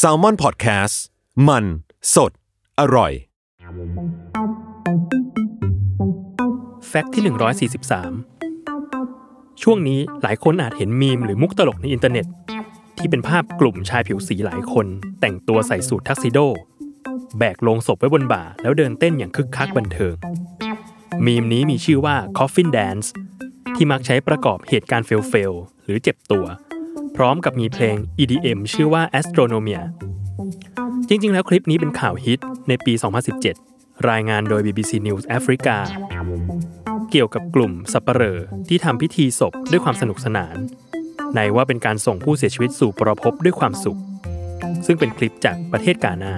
Salmon Podcast มัน สด อร่อย fact ที่ 143 ช่วงนี้หลายคนอาจเห็นมีมหรือมุกตลกในอินเทอร์เน็ต ที่เป็นภาพกลุ่มชายผิวสีหลายคน แต่งตัวใส่สูททักซิโด แบกลงศพไว้บนบ่า แล้วเดินเต้นอย่างคึกคักบันเทิง มีมนี้มีชื่อว่า Coffin Dance ที่มักใช้ประกอบเหตุการณ์ fail ๆหรือเจ็บตัว พร้อมกับมีเพลง EDM ชื่อว่า Astronomia จริงๆ แล้วคลิปนี้เป็นข่าวฮิตในปี 2017 รายงานโดย BBC News Africa เกี่ยวกับกลุ่มสัปเหร่อที่ทำพิธีศพด้วยความสนุกสนาน ในว่าเป็นการส่งผู้เสียชีวิตสู่ปรภพด้วยความสุข ซึ่งเป็นคลิปจากประเทศกานา